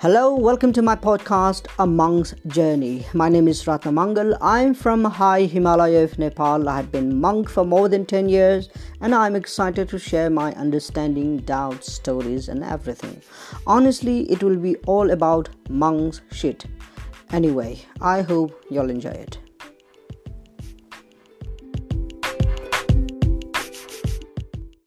Hello, welcome to my podcast, A Monk's Journey. My name is Ratna Mangal. I'm from high Himalaya of Nepal. I have been monk for more than 10 years and I'm excited to share my understanding, doubts, stories, and everything. Honestly, it will be all about monk's shit. Anyway, I hope you'll enjoy it.